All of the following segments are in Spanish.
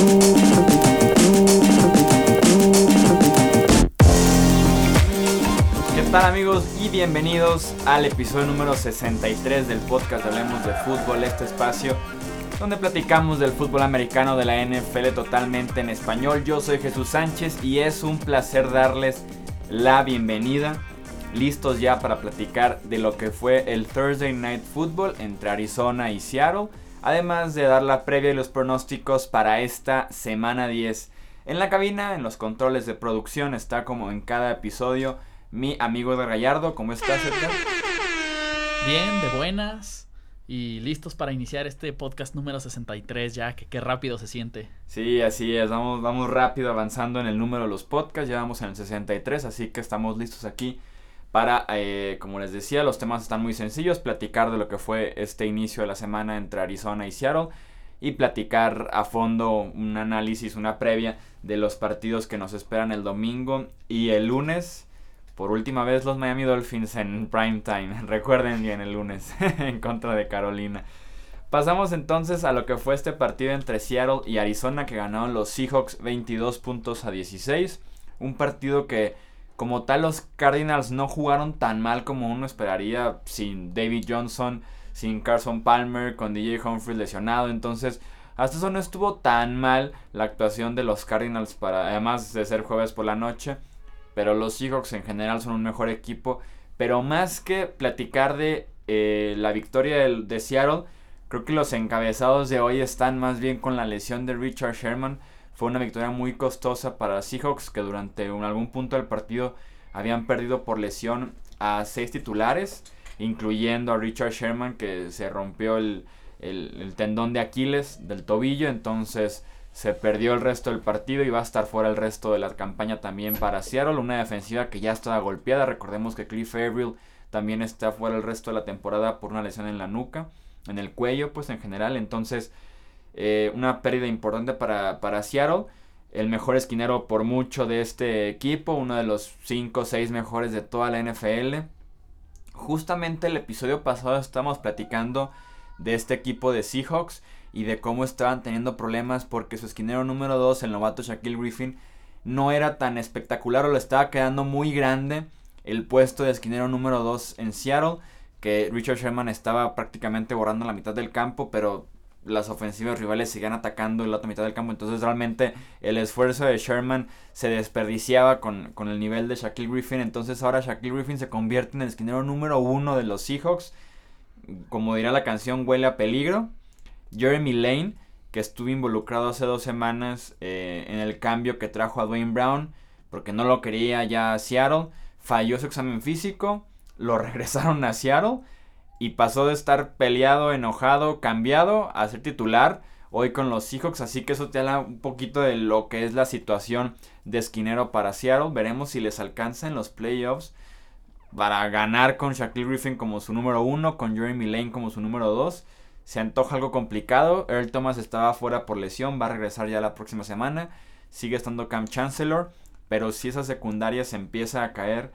¿Qué tal amigos y bienvenidos al episodio número 63 del podcast Hablemos de Fútbol, este espacio donde platicamos del fútbol americano de la NFL totalmente en español. Yo soy Jesús Sánchez y es un placer darles la bienvenida. Listos ya para platicar de lo que fue el Thursday Night Football entre Arizona y Seattle. Además de dar la previa y los pronósticos para esta semana 10. En la cabina, en los controles de producción, está como en cada episodio mi amigo de Gallardo. ¿Cómo estás, Edgar? Bien, de buenas y listos para iniciar este podcast número 63 ya, que qué rápido se siente. Sí, así es, vamos, vamos rápido avanzando en el número de los podcasts, ya vamos en el 63, así que estamos listos aquí para, eh, como les decía, los temas están muy sencillos, platicar de lo que fue este inicio de la semana entre Arizona y Seattle y platicar a fondo un análisis, una previa de los partidos que nos esperan el domingo y el lunes por última vez los Miami Dolphins en prime time. Recuerden bien el lunes en contra de Carolina. Pasamos entonces a lo que fue este partido entre Seattle y Arizona que ganaron los Seahawks 22 puntos a 16. Un partido que como tal los Cardinals no jugaron tan mal como uno esperaría sin David Johnson, sin Carson Palmer, con DJ Humphrey lesionado. Entonces hasta eso no estuvo tan mal la actuación de los Cardinals para además de ser jueves por la noche pero los Seahawks en general son un mejor equipo. Pero más que platicar de eh, la victoria de Seattle, creo que los encabezados de hoy están más bien con la lesión de Richard Sherman. Fue una victoria muy costosa para Seahawks que durante algún punto del partido habían perdido por lesión a seis titulares, incluyendo a Richard Sherman que se rompió el, tendón de Aquiles del tobillo. Entonces se perdió el resto del partido y va a estar fuera el resto de la campaña también para Seattle. Una defensiva que ya estaba golpeada. Recordemos que Cliff Avril también está fuera el resto de la temporada por una lesión en la nuca, en el cuello, pues en general. Entonces, eh, una pérdida importante para, para Seattle. El mejor esquinero por mucho de este equipo, uno de los 5 o 6 mejores de toda la NFL. Justamente el episodio pasado estamos platicando de este equipo de Seahawks y de cómo estaban teniendo problemas porque su esquinero número 2, el novato Shaquille Griffin, no era tan espectacular o le estaba quedando muy grande el puesto de esquinero número 2 en Seattle, que Richard Sherman estaba prácticamente borrando la mitad del campo, pero las ofensivas rivales seguían atacando la otra mitad del campo, entonces realmente el esfuerzo de Sherman se desperdiciaba con, con el nivel de Shaquille Griffin, entonces ahora Shaquille Griffin se convierte en el esquinero número 1 de los Seahawks, como dirá la canción, huele a peligro, Jeremy Lane, que estuvo involucrado hace dos semanas eh, en el cambio que trajo a Dwayne Brown, porque no lo quería ya a Seattle, falló su examen físico, lo regresaron a Seattle y pasó de estar peleado, enojado, cambiado a ser titular hoy con los Seahawks, así que eso te habla un poquito de lo que es la situación de esquinero para Seattle. Veremos si les alcanza en los playoffs para ganar con Shaquille Griffin como su número uno, con Jeremy Lane como su número dos se antoja algo complicado. Earl Thomas estaba fuera por lesión, va a regresar ya la próxima semana. Sigue estando Cam Chancellor, pero si esa secundaria se empieza a caer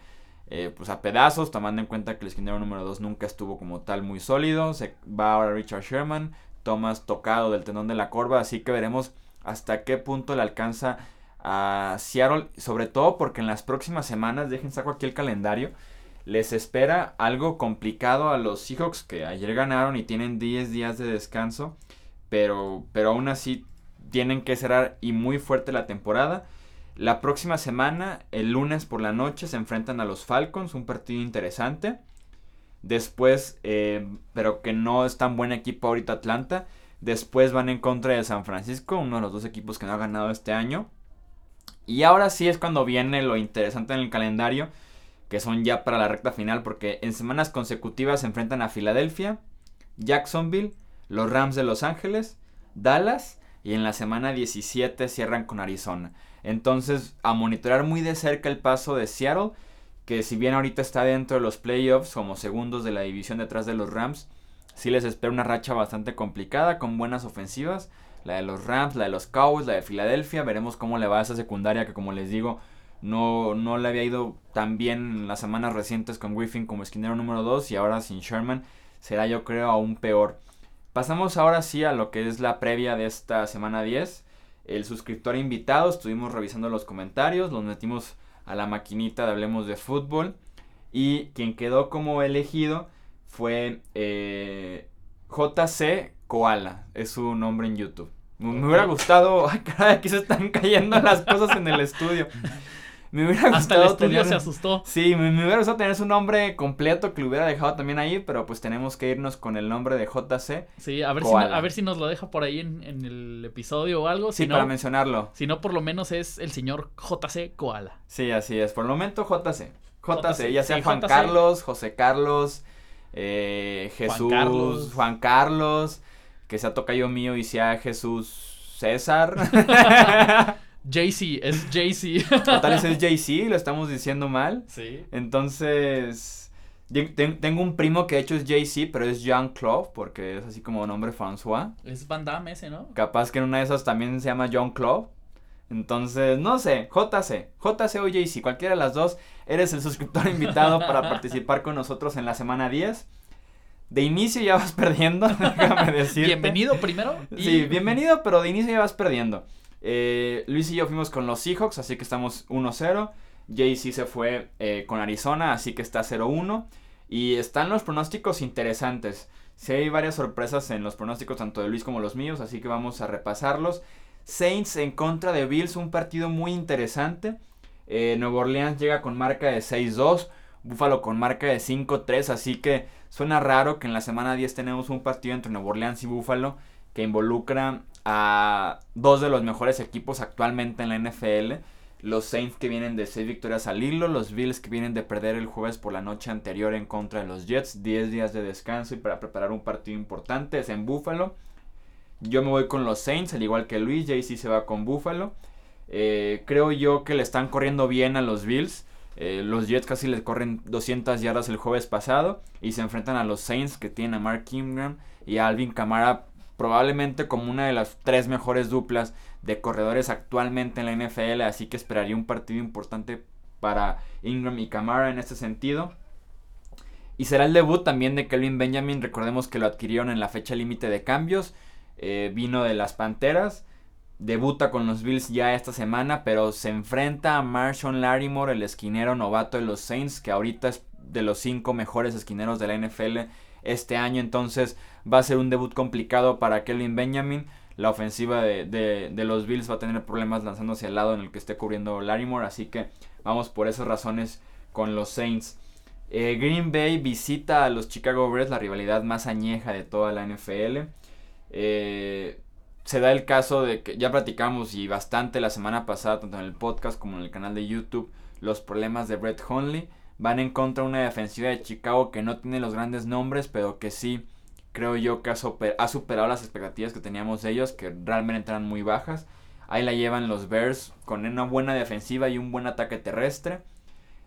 eh, pues a pedazos, tomando en cuenta que el esquinero número 2 nunca estuvo como tal muy sólido. Se va ahora Richard Sherman, Thomas tocado del tendón de la corva, así que veremos hasta qué punto le alcanza a Seattle, sobre todo porque en las próximas semanas, dejen saco aquí el calendario, les espera algo complicado a los Seahawks que ayer ganaron y tienen 10 días de descanso, pero, pero aún así tienen que cerrar y muy fuerte la temporada. La próxima semana, el lunes por la noche, se enfrentan a los Falcons, un partido interesante. Después, eh, pero que no es tan buen equipo ahorita Atlanta. Después van en contra de San Francisco, uno de los dos equipos que no ha ganado este año. Y ahora sí es cuando viene lo interesante en el calendario que son ya para la recta final, porque en semanas consecutivas se enfrentan a Filadelfia, Jacksonville, los Rams de Los Ángeles, Dallas y en la semana 17 cierran con Arizona. Entonces, a monitorar muy de cerca el paso de Seattle, que si bien ahorita está dentro de los playoffs como segundos de la división detrás de los Rams, sí les espera una racha bastante complicada con buenas ofensivas. La de los Rams, la de los Cowboys, la de Filadelfia. Veremos cómo le va a esa secundaria que como les digo no, no le había ido tan bien en las semanas recientes con Griffin como esquinero número 2 y ahora sin Sherman será yo creo aún peor. Pasamos ahora sí a lo que es la previa de esta semana 10. el suscriptor invitado, estuvimos revisando los comentarios, los metimos a la maquinita de Hablemos de Fútbol y quien quedó como elegido fue eh, JC Koala, es su nombre en YouTube. Me, hubiera gustado, ay caray, aquí se están cayendo las cosas en el estudio. Me hubiera gustado. Hasta el estudio se asustó. Sí, me, hubiera gustado tener su nombre completo que lo hubiera dejado también ahí, pero pues tenemos que irnos con el nombre de JC. Sí, a ver, si, a ver si nos lo deja por ahí en, el episodio o algo. Sí, para mencionarlo. Si no, por lo menos es el señor JC Koala. Sí, así es. Por el momento JC. JC, ya sea Juan Carlos, José Carlos, eh, Jesús, Juan Carlos. que sea tocayo mío y sea Jesús César. JC, es JC. Tal vez es JC, lo estamos diciendo mal. Sí. Entonces, tengo un primo que de hecho es JC, pero es Jean-Claude, porque es así como nombre François. Es Van Damme ese, ¿no? Capaz que en una de esas también se llama Jean-Claude. Entonces, no sé, JC, JC o JC, cualquiera de las dos, eres el suscriptor invitado para participar con nosotros en la semana 10. De inicio ya vas perdiendo, déjame decirte. Bienvenido primero. Sí, bienvenido, pero de inicio ya vas perdiendo. Eh, Luis y yo fuimos con los Seahawks, así que estamos 1-0. JC se fue eh, con Arizona, así que está 0-1. Y están los pronósticos interesantes. Sí hay varias sorpresas en los pronósticos, tanto de Luis como los míos, así que vamos a repasarlos. Saints en contra de Bills, un partido muy interesante. Eh, Nuevo Orleans llega con marca de 6-2. Buffalo con marca de 5-3, así que suena raro que en la semana 10 tenemos un partido entre Nuevo Orleans y Buffalo que involucra a dos de los mejores equipos actualmente en la NFL. Los Saints que vienen de 6 victorias al hilo, los Bills que vienen de perder el jueves por la noche anterior en contra de los Jets, 10 días de descanso y para preparar un partido importante es en Buffalo. Yo me voy con los Saints, al igual que Luis, JC se va con Buffalo. Eh, creo yo que le están corriendo bien a los Bills. Eh, los Jets casi les corren 200 yardas el jueves pasado y se enfrentan a los Saints que tienen a Mark Ingram y a Alvin Kamara probablemente como una de las tres mejores duplas de corredores actualmente en la NFL, así que esperaría un partido importante para Ingram y Kamara en este sentido. Y será el debut también de Kelvin Benjamin, recordemos que lo adquirieron en la fecha límite de cambios, eh, vino de las Panteras, debuta con los Bills ya esta semana, pero se enfrenta a Marshawn Larimore, el esquinero novato de los Saints, que ahorita es de los cinco mejores esquineros de la NFL este año, entonces va a ser un debut complicado para Kelvin Benjamin. La ofensiva de, los Bills va a tener problemas lanzándose al lado en el que esté cubriendo Larimore, así que vamos por esas razones con los Saints. Eh, Green Bay visita a los Chicago Bears, la rivalidad más añeja de toda la NFL. Eh, se da el caso de que ya platicamos y bastante la semana pasada, tanto en el podcast como en el canal de YouTube, los problemas de Brett Hundley. Van en contra de una defensiva de Chicago que no tiene los grandes nombres, pero que sí creo yo que ha, superado las expectativas que teníamos de ellos, que realmente eran muy bajas. Ahí la llevan los Bears con una buena defensiva y un buen ataque terrestre.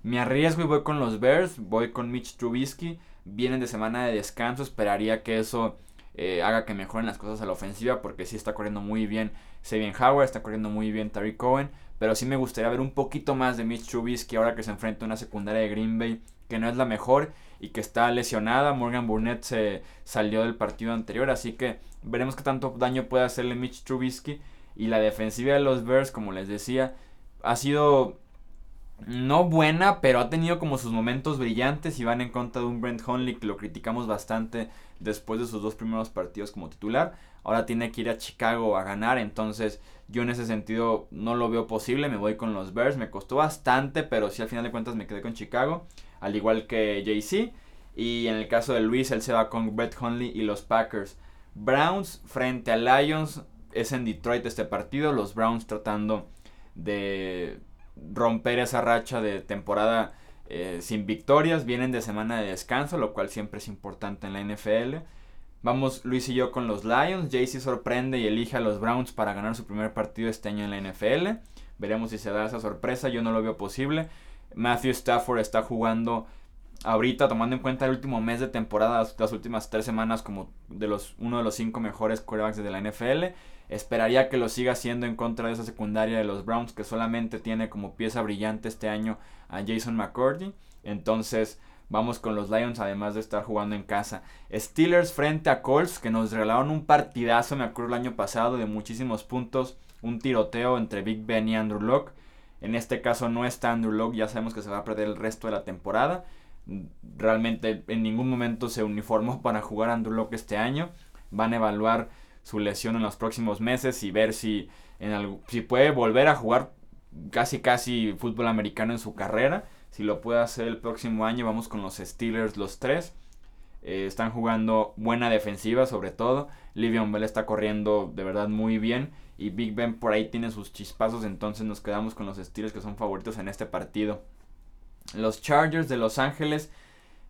Me arriesgo y voy con los Bears, voy con Mitch Trubisky. Vienen de semana de descanso, esperaría que eso eh, haga que mejoren las cosas a la ofensiva, porque sí está corriendo muy bien Sabian Howard, está corriendo muy bien Tariq Cohen. Pero sí me gustaría ver un poquito más de Mitch Trubisky ahora que se enfrenta a una secundaria de Green Bay que no es la mejor y que está lesionada. Morgan Burnett se salió del partido anterior, así que veremos qué tanto daño puede hacerle Mitch Trubisky. Y la defensiva de los Bears, como les decía, ha sido no buena, pero ha tenido como sus momentos brillantes y van en contra de un Brent Hundley que lo criticamos bastante después de sus dos primeros partidos como titular. Ahora tiene que ir a Chicago a ganar, entonces yo en ese sentido no lo veo posible, me voy con los Bears, me costó bastante, pero sí al final de cuentas me quedé con Chicago, al igual que JC. Y en el caso de Luis, él se va con Brett Hundley y los Packers. Browns frente a Lions, es en Detroit este partido, los Browns tratando de romper esa racha de temporada eh, sin victorias, vienen de semana de descanso, lo cual siempre es importante en la NFL. Vamos Luis y yo con los Lions. Jaycee sorprende y elige a los Browns para ganar su primer partido este año en la NFL. Veremos si se da esa sorpresa. Yo no lo veo posible. Matthew Stafford está jugando ahorita, tomando en cuenta el último mes de temporada, las últimas tres semanas, como de los, uno de los cinco mejores quarterbacks de la NFL. Esperaría que lo siga haciendo en contra de esa secundaria de los Browns, que solamente tiene como pieza brillante este año a Jason McCordy. Entonces, Vamos con los Lions, además de estar jugando en casa. Steelers frente a Colts, que nos regalaron un partidazo, me acuerdo el año pasado, de muchísimos puntos. un tiroteo entre Big Ben y Andrew Locke. En este caso no está Andrew Locke, ya sabemos que se va a perder el resto de la temporada. Realmente en ningún momento se uniformó para jugar Andrew Locke este año. Van a evaluar su lesión en los próximos meses y ver si, en si puede volver a jugar casi casi fútbol americano en su carrera. Si lo puede hacer el próximo año, vamos con los Steelers los tres. Eh, están jugando buena defensiva sobre todo. Livion Bell está corriendo de verdad muy bien. Y Big Ben por ahí tiene sus chispazos. Entonces nos quedamos con los Steelers que son favoritos en este partido. Los Chargers de Los Ángeles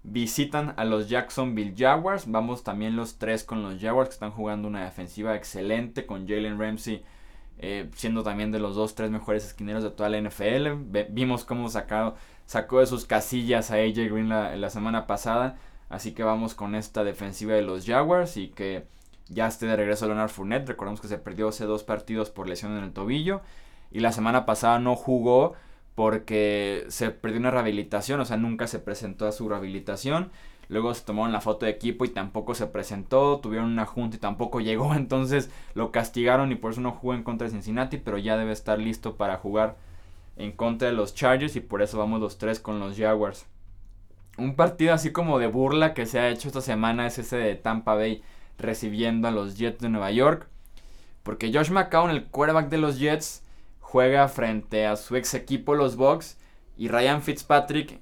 visitan a los Jacksonville Jaguars. Vamos también los tres con los Jaguars que están jugando una defensiva excelente con Jalen Ramsey. Eh, siendo también de los dos, tres mejores esquineros de toda la NFL. vimos cómo sacado, sacó de sus casillas a AJ Green la, la semana pasada. Así que vamos con esta defensiva de los Jaguars y que ya esté de regreso Leonard Fournette. Recordemos que se perdió hace dos partidos por lesión en el tobillo. Y la semana pasada no jugó porque se perdió una rehabilitación, o sea, nunca se presentó a su rehabilitación. Luego se tomaron la foto de equipo y tampoco se presentó. Tuvieron una junta y tampoco llegó. Entonces lo castigaron y por eso no jugó en contra de Cincinnati. Pero ya debe estar listo para jugar en contra de los Chargers. Y por eso vamos los tres con los Jaguars. Un partido así como de burla que se ha hecho esta semana es ese de Tampa Bay recibiendo a los Jets de Nueva York. Porque Josh McCown, el quarterback de los Jets, juega frente a su ex equipo, los Bucks. Y Ryan Fitzpatrick,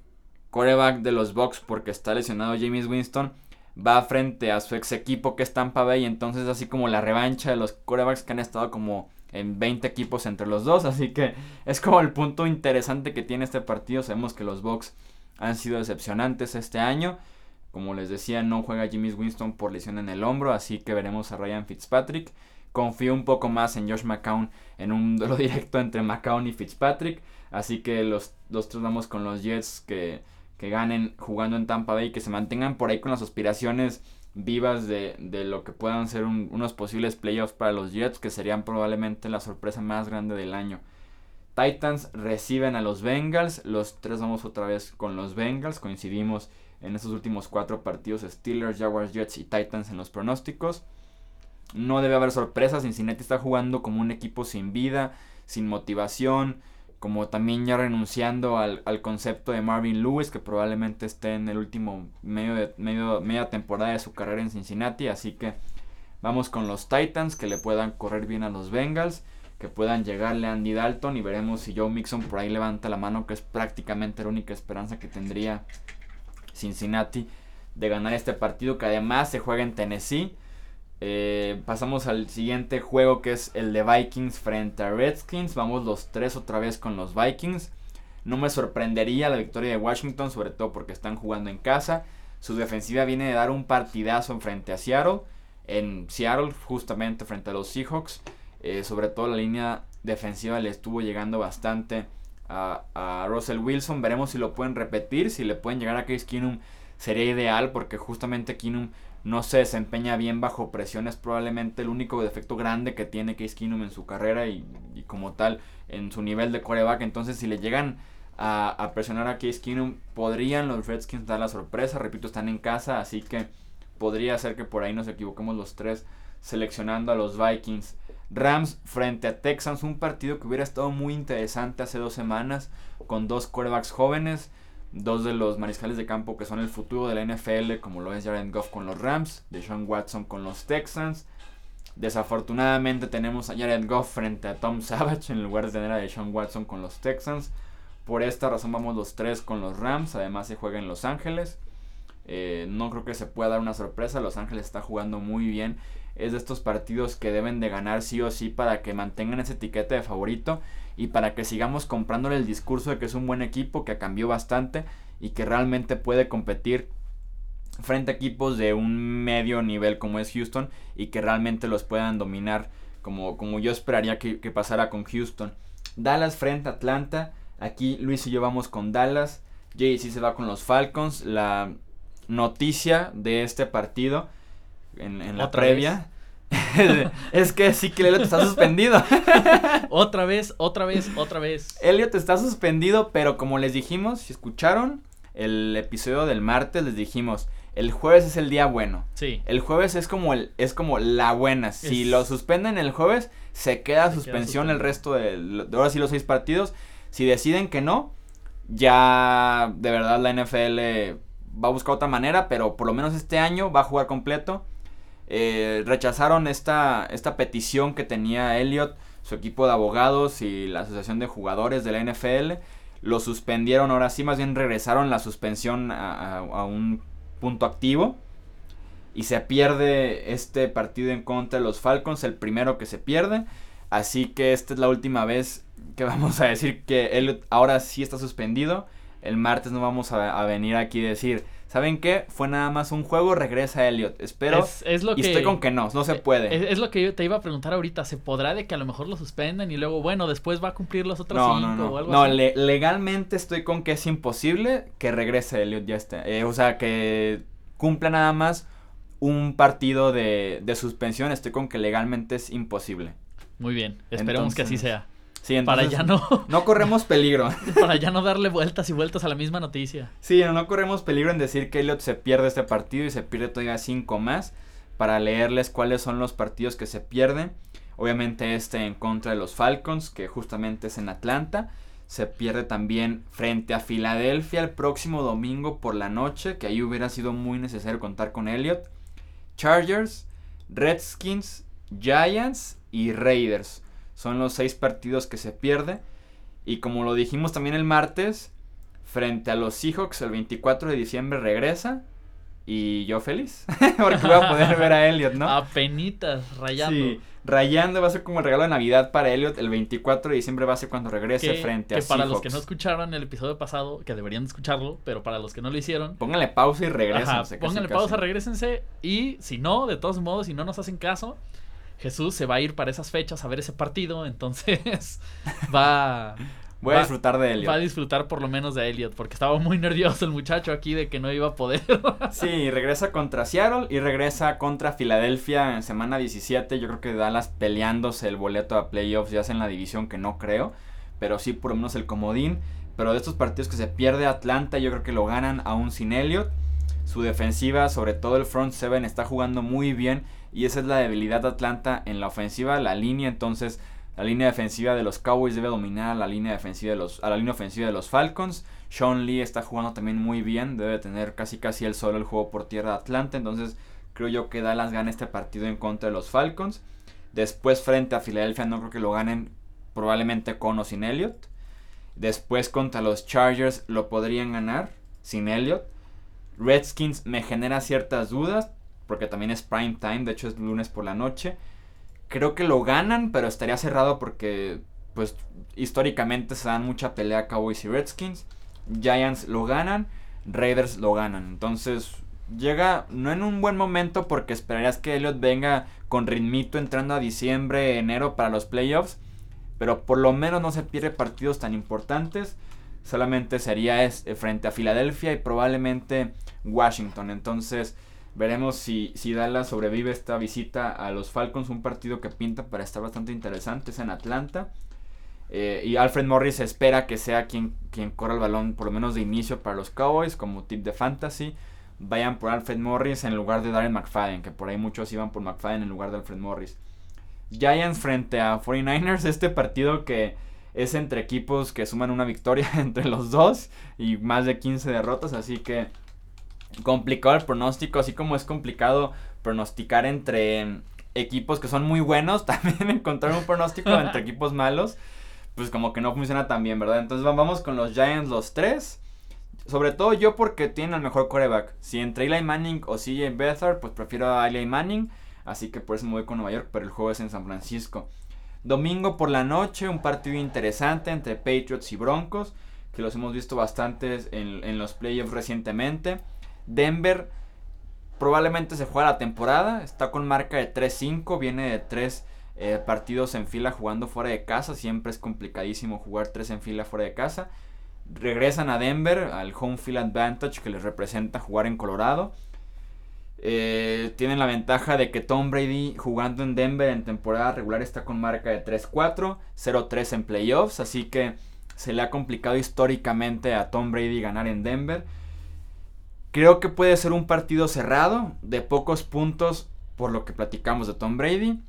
quarterback de los Bucks, porque está lesionado James Winston, va frente a su ex equipo que es Tampa Bay. Entonces, así como la revancha de los quarterbacks que han estado como en 20 equipos entre los dos. Así que es como el punto interesante que tiene este partido. Sabemos que los Bucks han sido decepcionantes este año. Como les decía, no juega Jimmy Winston por lesión en el hombro, así que veremos a Ryan Fitzpatrick. Confío un poco más en Josh McCown en un duelo directo entre McCown y Fitzpatrick. Así que los, dos tres vamos con los Jets que, que ganen jugando en Tampa Bay, que se mantengan por ahí con las aspiraciones vivas de, de lo que puedan ser unos posibles playoffs para los Jets, que serían probablemente la sorpresa más grande del año. Titans reciben a los Bengals. Los tres vamos otra vez con los Bengals. Coincidimos en estos últimos cuatro partidos. Steelers, Jaguars, Jets y Titans en los pronósticos. No debe haber sorpresas. Cincinnati está jugando como un equipo sin vida, sin motivación. Como también ya renunciando al, concepto de Marvin Lewis, que probablemente esté en el último medio de, medio, media temporada de su carrera en Cincinnati. Así que vamos con los Titans que le puedan correr bien a los Bengals que puedan llegarle a Andy Dalton y veremos si Joe Mixon por ahí levanta la mano, que es prácticamente la única esperanza que tendría Cincinnati de ganar este partido, que además se juega en Tennessee. Eh, pasamos al siguiente juego que es el de Vikings frente a Redskins. Vamos los tres otra vez con los Vikings. No me sorprendería la victoria de Washington, sobre todo porque están jugando en casa. Su defensiva viene de dar un partidazo frente a Seattle. En Seattle, justamente frente a los Seahawks. Eh, sobre todo la línea defensiva le estuvo llegando bastante a, Russell Wilson. Veremos si lo pueden repetir. Si le pueden llegar a Case Keenum sería ideal porque justamente Keenum no se desempeña bien bajo presión. Es probablemente el único defecto grande que tiene Case Keenum en su carrera y, como tal en su nivel de coreback. Entonces si le llegan a, presionar a Case Keenum podrían los Redskins dar la sorpresa. Repito, están en casa así que podría ser que por ahí nos equivoquemos los tres seleccionando a los Vikings. Rams frente a Texans, un partido que hubiera estado muy interesante hace dos semanas, con dos quarterbacks jóvenes, dos de los mariscales de campo que son el futuro de la NFL, como lo es Jared Goff con los Rams, Deshaun Watson con los Texans. Desafortunadamente tenemos a Jared Goff frente a Tom Savage en lugar de tener a Deshaun Watson con los Texans. Por esta razón vamos los tres con los Rams, además se juega en Los Ángeles. Eh, no creo que se pueda dar una sorpresa, Los Ángeles está jugando muy bien es de estos partidos que deben de ganar sí o sí para que mantengan esa etiqueta de favorito y para que sigamos comprándole el discurso de que es un buen equipo, que cambió bastante y que realmente puede competir frente a equipos de un medio nivel como es Houston y que realmente los puedan dominar como, como yo esperaría que, que pasara con Houston. Dallas frente a Atlanta. Aquí Luis y yo vamos con Dallas. JC se va con los Falcons. La noticia de este partido en, la previa. es que sí que Elliot está suspendido. otra vez, otra vez, otra vez. Elliot está suspendido, pero como les dijimos, si escucharon el episodio del martes, les dijimos, el jueves es el día bueno. Sí. El jueves es como el es como la buena. Si lo suspenden el jueves, se queda suspensión el resto de, de ahora sí los seis partidos. Si deciden que no, ya de verdad la NFL va a buscar otra manera, pero por lo menos este año va a jugar completo. Eh, rechazaron esta, esta petición que tenía Elliot, su equipo de abogados y la asociación de jugadores de la NFL. Lo suspendieron, ahora sí, más bien regresaron la suspensión a, a un punto activo. Y se pierde este partido en contra de los Falcons, el primero que se pierde. Así que esta es la última vez que vamos a decir que él ahora sí está suspendido. El martes no vamos a, venir aquí a decir, ¿saben qué? Fue nada más un juego, regresa Elliot. Espero. Es, lo y estoy con que no, no se puede. Es, lo que yo te iba a preguntar ahorita. ¿Se podrá de que a lo mejor lo suspenden y luego, bueno, después va a cumplir los otros cinco no, no. o algo no, legalmente estoy con que es imposible que regrese Elliot ya está. Eh, o sea, que cumpla nada más un partido de, de suspensión. Estoy con que legalmente es imposible. Muy bien, esperemos que así sea. Sí, para ya no no corremos peligro. para ya no darle vueltas y vueltas a la misma noticia. Sí, no corremos peligro en decir que Elliot se pierde este partido y se pierde todavía cinco más para leerles cuáles son los partidos que se pierden. Obviamente este en contra de los Falcons, que justamente es en Atlanta. Se pierde también frente a Filadelfia el próximo domingo por la noche, que ahí hubiera sido muy necesario contar con Elliot. Chargers, Redskins, Giants y Raiders. Son los seis partidos que se pierde. Y como lo dijimos también el martes, frente a los Seahawks el 24 de diciembre regresa. Y yo feliz, porque voy a poder ver a Elliot, ¿no? Apenitas, rayando. Sí, rayando va a ser como el regalo de Navidad para Elliot. El 24 de diciembre va a ser cuando regrese frente a que para los que no escucharon el episodio pasado, que deberían escucharlo, pero para los que no lo hicieron. Pónganle pausa y regresense. pónganle pausa, regresense. Y si no, de todos modos, si no nos hacen caso, Jesús se va a ir para esas fechas a ver ese partido, entonces va... Voy a disfrutar de Elliot. Va a disfrutar por lo menos de Elliot, porque estaba muy nervioso el muchacho aquí de que no iba a poder. sí, regresa contra Seattle y regresa contra Filadelfia en semana 17. Yo creo que Dallas peleándose el boleto a playoffs, ya sea en la división que no creo, pero sí por lo menos el comodín. Pero de estos partidos que se pierde Atlanta, yo creo que lo ganan aún sin Elliot. Su defensiva, sobre todo el front seven, está jugando muy bien y esa es la debilidad de Atlanta en la ofensiva, la línea. Entonces, la línea defensiva de los Cowboys debe dominar a la línea defensiva de los, a la línea ofensiva de los Falcons. Sean Lee está jugando también muy bien. Debe tener casi casi el solo el juego por tierra de Atlanta. Entonces, creo yo que Dallas gana este partido en contra de los Falcons. Después, frente a Filadelfia, no creo que lo ganen probablemente con o sin Elliott. Después, contra los Chargers, lo podrían ganar sin Elliott. Redskins me genera ciertas dudas porque también es prime time, de hecho es lunes por la noche. Creo que lo ganan, pero estaría cerrado porque, pues, históricamente se dan mucha pelea Cowboys y Redskins. Giants lo ganan, Raiders lo ganan. Entonces, llega no en un buen momento porque esperarías que Elliot venga con ritmito entrando a diciembre, enero para los playoffs. Pero por lo menos no se pierde partidos tan importantes. Solamente sería este, frente a Filadelfia y probablemente Washington. Entonces, Veremos si, si Dallas sobrevive esta visita a los Falcons, un partido que pinta para estar bastante interesante, es en Atlanta. Eh, y Alfred Morris espera que sea quien, quien corra el balón, por lo menos de inicio para los Cowboys, como tip de fantasy. Vayan por Alfred Morris en lugar de Darren McFadden, que por ahí muchos iban por McFadden en lugar de Alfred Morris. Giants frente a 49ers, este partido que es entre equipos que suman una victoria entre los dos y más de 15 derrotas, así que complicado el pronóstico, así como es complicado pronosticar entre equipos que son muy buenos, también encontrar un pronóstico entre equipos malos, pues como que no funciona tan bien, ¿verdad? Entonces vamos con los Giants los tres. Sobre todo yo porque tienen el mejor coreback. Si entre Eli Manning o CJ Beathard, pues prefiero a Eli Manning. Así que por eso me voy con Nueva York, pero el juego es en San Francisco. Domingo por la noche, un partido interesante entre Patriots y Broncos, que los hemos visto bastantes en, en los playoffs recientemente. Denver probablemente se juega la temporada. Está con marca de 3-5. Viene de 3 eh, partidos en fila jugando fuera de casa. Siempre es complicadísimo jugar 3 en fila fuera de casa. Regresan a Denver al home field advantage que les representa jugar en Colorado. Eh, tienen la ventaja de que Tom Brady jugando en Denver en temporada regular está con marca de 3-4, 0-3 en playoffs, así que se le ha complicado históricamente a Tom Brady ganar en Denver Creo que puede ser un partido cerrado, de pocos puntos, por lo que platicamos de Tom Brady.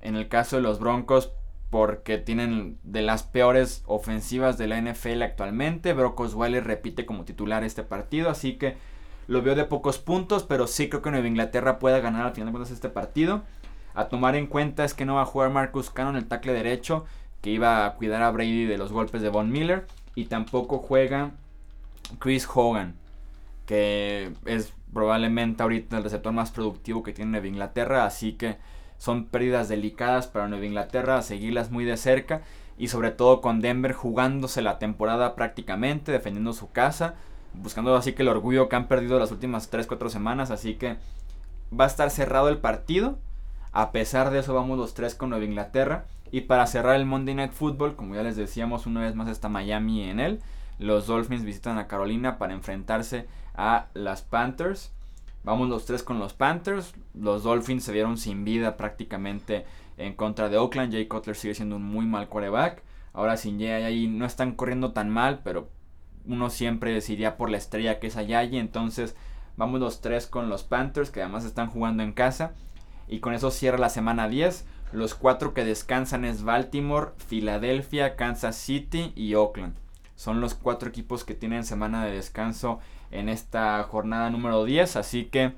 En el caso de los Broncos, porque tienen de las peores ofensivas de la NFL actualmente. Brock Osweiler repite como titular este partido, así que lo veo de pocos puntos, pero sí creo que Nueva Inglaterra pueda ganar al final de cuentas este partido. A tomar en cuenta es que no va a jugar Marcus Cannon el tackle derecho, que iba a cuidar a Brady de los golpes de Von Miller, y tampoco juega Chris Hogan, que es probablemente ahorita el receptor más productivo que tiene Nueva Inglaterra, así que son pérdidas delicadas para Nueva Inglaterra, a seguirlas muy de cerca y sobre todo con Denver jugándose la temporada prácticamente, defendiendo su casa, buscando así que el orgullo que han perdido las últimas 3-4 semanas, así que va a estar cerrado el partido. A pesar de eso vamos los tres con Nueva Inglaterra. Y para cerrar el Monday Night Football, como ya les decíamos, una vez más está Miami en él. Los Dolphins visitan a Carolina para enfrentarse a las Panthers. Vamos los tres con los Panthers. Los Dolphins se vieron sin vida prácticamente en contra de Oakland. Jay Cutler sigue siendo un muy mal quarterback. Ahora sin Jay ahí no están corriendo tan mal, pero uno siempre decidiría por la estrella que es Ayayi. Entonces vamos los tres con los Panthers, que además están jugando en casa. Y con eso cierra la semana 10. Los cuatro que descansan es Baltimore, Filadelfia, Kansas City y Oakland. Son los cuatro equipos que tienen semana de descanso en esta jornada número 10. Así que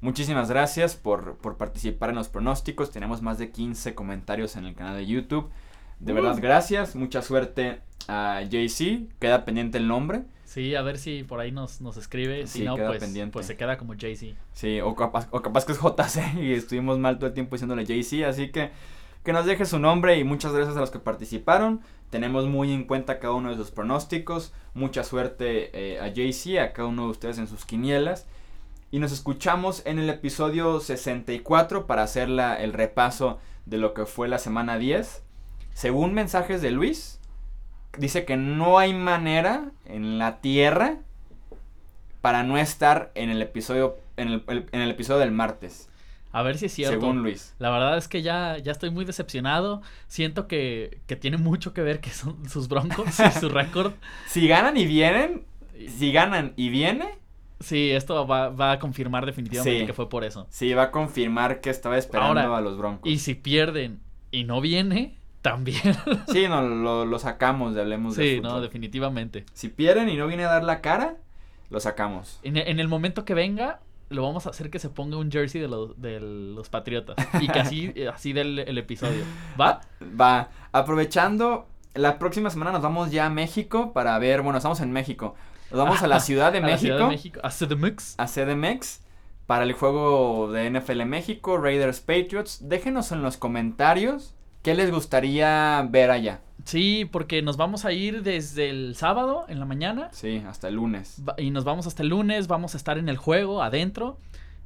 muchísimas gracias por, participar en los pronósticos. Tenemos más de 15 comentarios en el canal de YouTube. De verdad, uh. gracias. Mucha suerte a JC. Queda pendiente el nombre. Sí, a ver si por ahí nos, nos escribe. Si no, pues, pues, se queda como JC. Sí, o capaz, o capaz que es JC y estuvimos mal todo el tiempo diciéndole JC. Así que que nos deje su nombre y muchas gracias a los que participaron. Tenemos muy en cuenta cada uno de sus pronósticos. Mucha suerte eh, a JC, a cada uno de ustedes en sus quinielas. Y nos escuchamos en el episodio 64 para hacer el repaso de lo que fue la semana 10. Según mensajes de Luis, dice que no hay manera en la Tierra para no estar en el episodio, en el episodio del martes. A ver si es cierto. Según Luis. La verdad es que ya, ya estoy muy decepcionado. Siento que, que tiene mucho que ver que son sus broncos y su récord. Si ganan y vienen, si ganan y viene. Sí, esto va, va a confirmar definitivamente que fue por eso. Sí, va a confirmar que estaba esperando a los broncos. Y si pierden y no viene, también. sí, no, lo, lo sacamos, hablemos de Sí, no, definitivamente. Si pierden y no viene a dar la cara, lo sacamos. En, en el momento que venga, lo vamos a hacer que se ponga un jersey de los, de los Patriotas. Y que así, así del el episodio. ¿Va? Va. Aprovechando, la próxima semana nos vamos ya a México para ver, bueno, estamos en México. Nos vamos a la Ciudad de a México. La Ciudad de México. A CDMX. A CDMX. Para el juego de NFL México, Raiders Patriots. Déjenos en los comentarios qué les gustaría ver allá. Sí, porque nos vamos a ir desde el sábado en la mañana. Sí, hasta el lunes. Y nos vamos hasta el lunes, vamos a estar en el juego, adentro.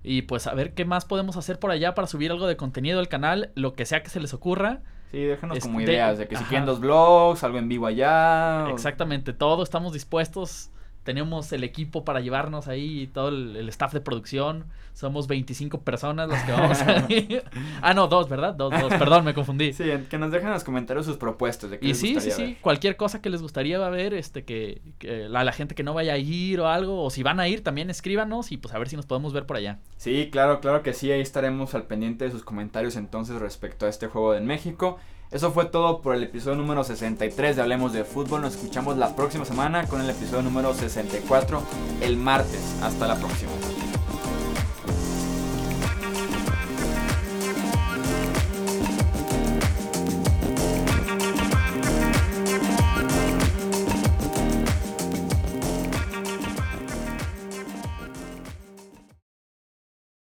Y pues a ver qué más podemos hacer por allá para subir algo de contenido al canal, lo que sea que se les ocurra. Sí, déjenos como ideas de que si quieren dos vlogs, algo en vivo allá. Exactamente, todo estamos dispuestos tenemos el equipo para llevarnos ahí, todo el, staff de producción. Somos 25 personas los que vamos a ir. ah, no, dos, ¿verdad? Dos, dos, perdón, me confundí. Sí, que nos dejen en los comentarios sus propuestas. De qué y sí, sí, sí, cualquier cosa que les gustaría ver, este, que, que la, la, gente que no vaya a ir o algo, o si van a ir, también escríbanos y pues a ver si nos podemos ver por allá. Sí, claro, claro que sí, ahí estaremos al pendiente de sus comentarios entonces respecto a este juego de México. Eso fue todo por el episodio número 63 de Hablemos de Fútbol. Nos escuchamos la próxima semana con el episodio número 64 el martes. Hasta la próxima.